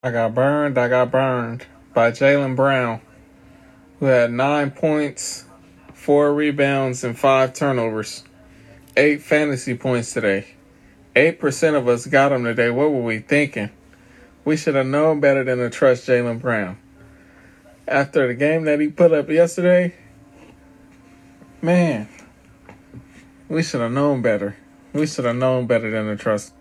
I got burned. I got burned by Jaylen Brown, who had nine points, four rebounds, and five turnovers. Eight fantasy points today. 8% of us got him today. What were we thinking? We should have known better than to trust Jaylen Brown. After the game that he put up yesterday, man, we should have known better. We should have known better than to trust